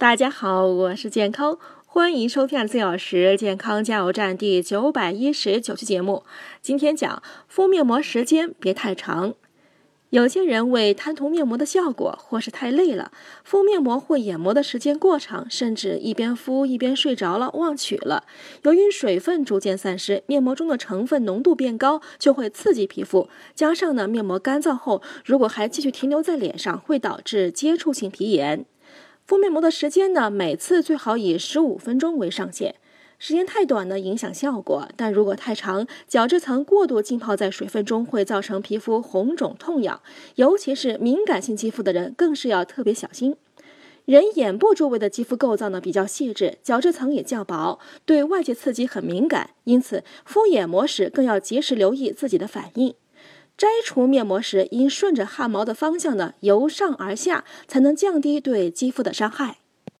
大家好，我是健康，欢迎收听四小时健康加油站第九百一十九期节目。今天讲敷面膜时间别太长。有些人为贪图面膜的效果，或是太累了，敷面膜或眼膜的时间过长，甚至一边敷一边睡着了，忘取了。由于水分逐渐散失，面膜中的成分浓度变高，就会刺激皮肤。加上呢，面膜干燥后，如果还继续停留在脸上，会导致接触性皮炎。敷面膜的时间呢，每次最好以十五分钟为上限。时间太短呢，影响效果；但如果太长，角质层过度浸泡在水分中，会造成皮肤红肿痛痒。尤其是敏感性肌肤的人，更是要特别小心。人眼部周围的肌肤构造呢比较细致，角质层也较薄，对外界刺激很敏感，因此敷眼膜时更要及时留意自己的反应。摘除面膜时，应顺着汗毛的方向呢，由上而下，才能降低对肌肤的伤害。